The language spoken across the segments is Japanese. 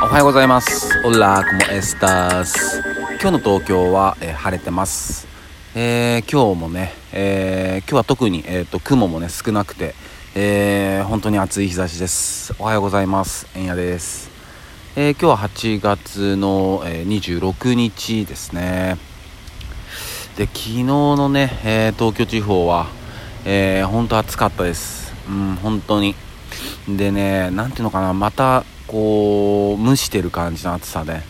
おはようございます。オラコモエスタース今日の東京は、えー、晴れてます。えー、今日もね、えー、今日は特に、えーと、雲もね少なくて、えー、本当に暑い日差しです。おはようございます。えんやです、えー、今日は8月の、えー、26日ですね。で昨日のね、えー、東京地方は、えー、本当暑かったです。うん本当に。でね何ていうのかなまたこう蒸してる感じの暑さで、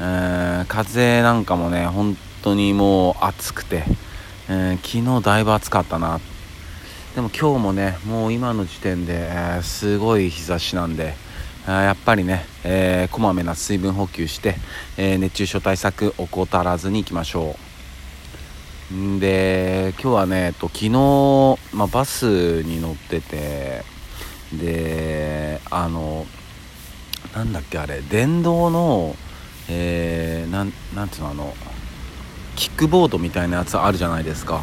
えー、風なんかもね本当にもう暑くて、えー、昨日だいぶ暑かったな。でも今日もねもう今の時点で、えー、すごい日差しなんでやっぱりね、え、こまめな水分補給して、え、熱中症対策怠らずにいきましょう。んで今日はね、えっと、昨日、まあ、バスに乗っててであのなんだっけあれ電動のえー、なんなんていうのあのキックボードみたいなやつあるじゃないですか。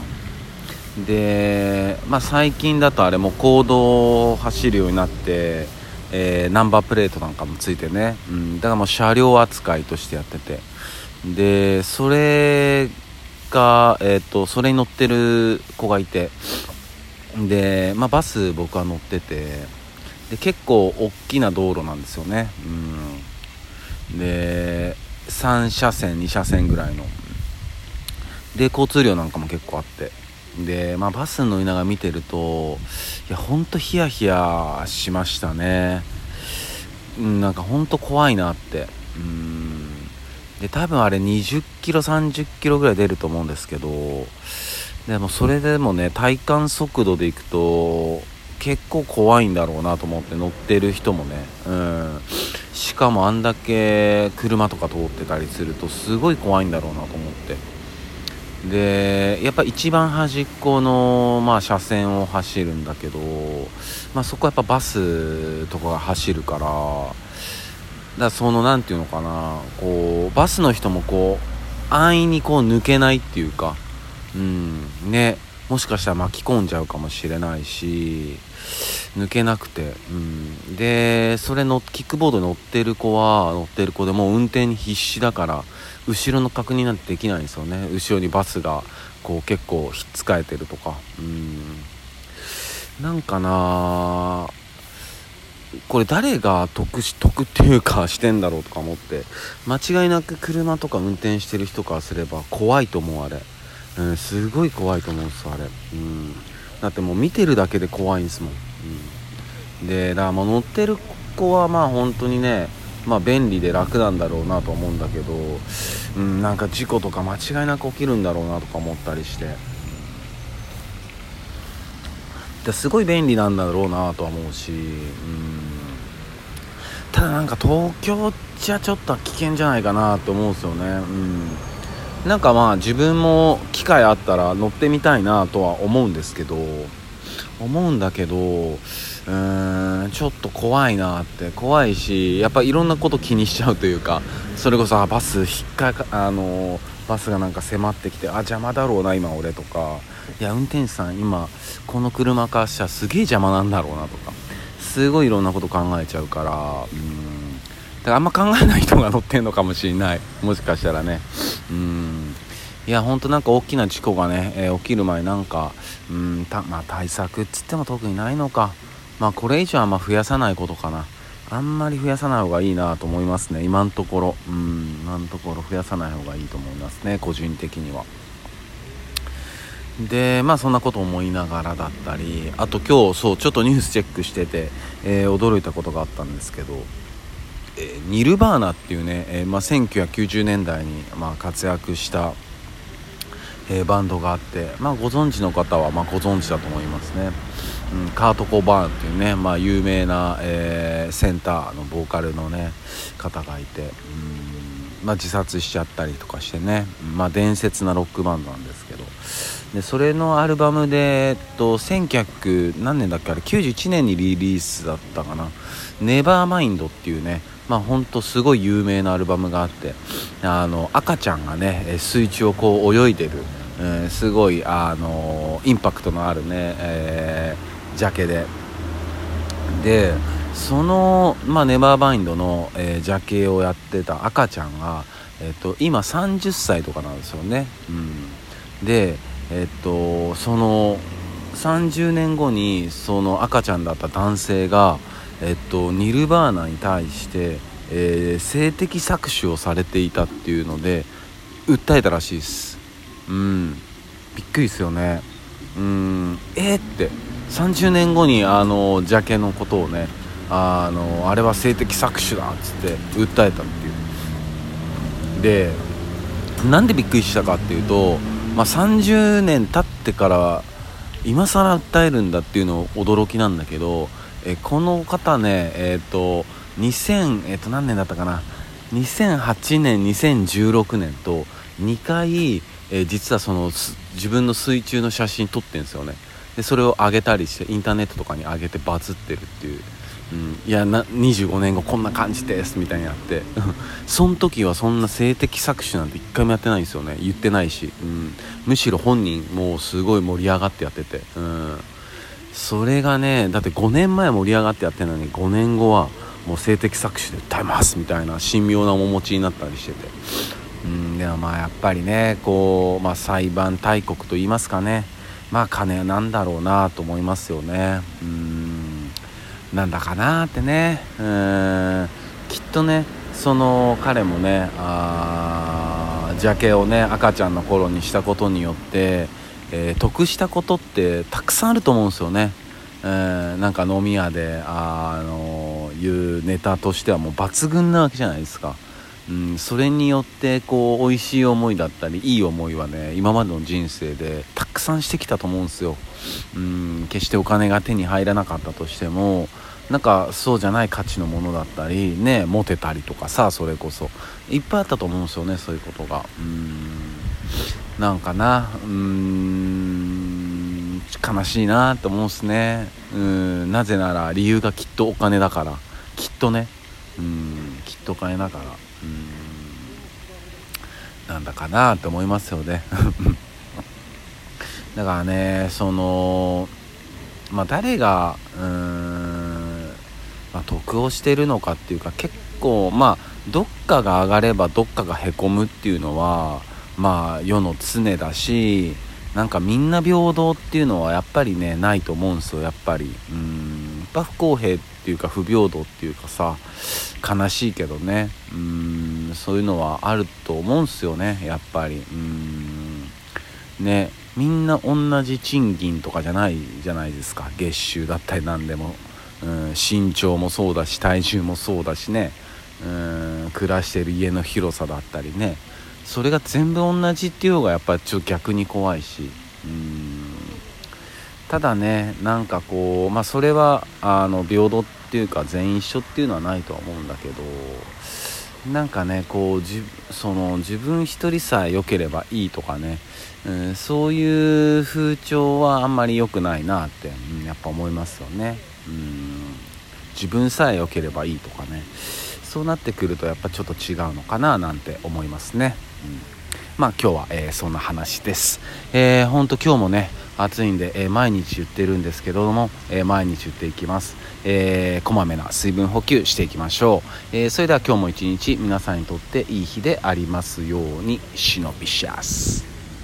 で、まあ、最近だとあれも公道を走るようになって、えー、ナンバープレートなんかもついてね、うん、だからもう車両扱いとしてやってて。でそれが、えーと、それに乗ってる子がいて。で、まあ、バス僕は乗ってて。で結構大きな道路なんですよね。うん。で3車線2車線ぐらいの。で交通量なんかも結構あって。でまあバス乗りながら見てるといやほんとヒヤヒヤしましたね。うんなんかほんと怖いなって。うん。で多分あれ20キロ30キロぐらい出ると思うんですけど。でもそれでもね体感速度でいくと結構怖いんだろうなと思って乗ってる人もね、うん、しかもあんだけ車とか通ってたりするとすごい怖いんだろうなと思って。でやっぱ一番端っこの、まあ、車線を走るんだけど、まあ、そこはやっぱバスとかが走るからだからその何て言うのかなこうバスの人もこう安易にこう抜けないっていうか。うん。ね。もしかしたら巻き込んじゃうかもしれないし抜けなくて、うん、でそれのキックボードに乗ってる子は乗ってる子でもう運転に必死だから後ろの確認なんてできないんですよね。後ろにバスがこう結構ひっつかえてるとか。うん。なんかなこれ誰が得し得っていうかしてんだろうとか思って。間違いなく車とか運転してる人からすれば怖いと思うあれ。うん、すごい怖いと思うんですあれ、うん、だってもう見てるだけで怖いんですもん、うん、でだからもう乗ってる子はまあ本当にねまあ便利で楽なんだろうなと思うんだけど、うん、なんか事故とか間違いなく起きるんだろうなとか思ったりして。ですごい便利なんだろうなとは思うし、うん、ただなんか東京じゃちょっと危険じゃないかなと思うんですよね、うん。なんかまあ自分も機会あったら乗ってみたいなとは思うんですけど思うんだけどうーんちょっと怖いなって怖いしやっぱいろんなこと気にしちゃうというかそれこそバス引っかかあのバスがなんか迫ってきてあ邪魔だろうな今俺とか。いや運転手さん今この車からしたらすげえ邪魔なんだろうなとか。すごいいろんなこと考えちゃうからうん。だからあんま考えない人が乗ってんのかもしれない。もしかしたらね。うん。いやほんとなんか大きな事故がね、えー、起きる前なんかうんた、まあ、対策っつっても特にないのか。まあこれ以上はま増やさないことかな。あんまり増やさない方がいいなと思いますね。今のところ。うん。今のところ増やさない方がいいと思いますね。個人的には。でまあそんなこと思いながらだったりあと今日そうちょっとニュースチェックしてて、えー、驚いたことがあったんですけど。えニルバーナっていうね、え、まあ、1990年代に、ま、活躍した、え、バンドがあって、まあ、ご存知の方は、まご存知だと思いますね、うん、カート・コバーンっていうね、まあ、有名な、えセンターのボーカルのね方がいて、うんま自殺しちゃったりとかしてね、ま伝説なロックバンドなんですけど。でそれのアルバムで、えっと、1900何年だっけ？あれ91年にリリースだったかな「ネバーマインドっていうねまあほんとすごい有名なアルバムがあってあの赤ちゃんがね水中をこう泳いでる、えー、すごいあのインパクトのあるね、えー、ジャケで。でその、まあ、ネバーバインドの、えー、ジャケをやってた赤ちゃんが、えーと、今30歳とかなんですよね、うん、でえっ、ー、とその30年後にその赤ちゃんだった男性が、えっ、と、ニルバーナに対して、えー、性的搾取をされていたっていうので訴えたらしいです。うん。びっくりですよね。うん。えー、って。30年後にあのジャケのことをねあのあれは性的搾取だっつって訴えたっていう。でなんでびっくりしたかっていうと、まあ、30年経ってから今更訴えるんだっていうの驚きなんだけどえこの方ねえっ、ー、と2000えっ、ー、と何年だったかな？2008年2016年と2回、えー、実はその自分の水中の写真撮ってるんですよね。でそれを上げたりしてインターネットとかに上げてバズってるっていう、うん、いやな25年後こんな感じですみたいにやって。その時はそんな性的搾取なんて一回もやってないんですよね。言ってないし、うん、むしろ本人もうすごい盛り上がってやってて、うん、それがねだって5年前盛り上がってやってるのに5年後はもう性的搾取で訴えますみたいな神妙な面持ちになったりしてて。うんでもまあやっぱりねこう、まあ、裁判大国と言いますかね。まあ金なんだろうなと思いますよね。うんなんだかなってね。うんきっとねその彼もねあジャケをね赤ちゃんの頃にしたことによって、えー、得したことってたくさんあると思うんですよね、えー、なんか飲み屋であのいうネタとしてはもう抜群なわけじゃないですか。うん、それによってこう美味しい思いだったりいい思いはね今までの人生でたくさんしてきたと思うんですよ、うん、決してお金が手に入らなかったとしてもなんかそうじゃない価値のものだったりねモテたりとかさそれこそ。いっぱいあったと思うんですよねそういうことが。うん。なんかな。うーん。悲しいなって思うんすね。うん。なぜなら理由がきっとお金だから。きっとね。うん。きっとお金だから。うん。なんだかなって思いますよね。だからねそのまあ誰がうーん、まあ、得をしてるのかっていうか結構まあどっかが上がればどっかがへこむっていうのはまあ世の常だしなんかみんな平等っていうのはやっぱりねないと思うんですよやっぱり。うんやっぱ不公平っていうか不平等っていうかさ悲しいけどね。うんそういうのはあると思うんすよねやっぱり。うんねみんな同じ賃金とかじゃないじゃないですか月収だったり何でも。うん身長もそうだし体重もそうだしね。うん暮らしてる家の広さだったりね。それが全部同じっていう方がやっぱちょっと逆に怖いし。うん。ただねなんかこうまあそれはあの平等ってっていうか全員一緒っていうのはないとは思うんだけどなんかねこうじその自分一人さえ良ければいいとかね、うん、そういう風潮はあんまり良くないなって、うん、やっぱ思いますよね、うん、自分さえ良ければいいとかね。そうなってくるとやっぱちょっと違うのかななんて思いますね、うん。まあ今日は、えー、そんな話です。えー、ほんと今日もね、暑いんで、えー、毎日言ってるんですけども、えー、毎日言っていきます、えー、こまめな水分補給していきましょう、えそれでは今日も一日皆さんにとっていい日でありますように忍びしゃす。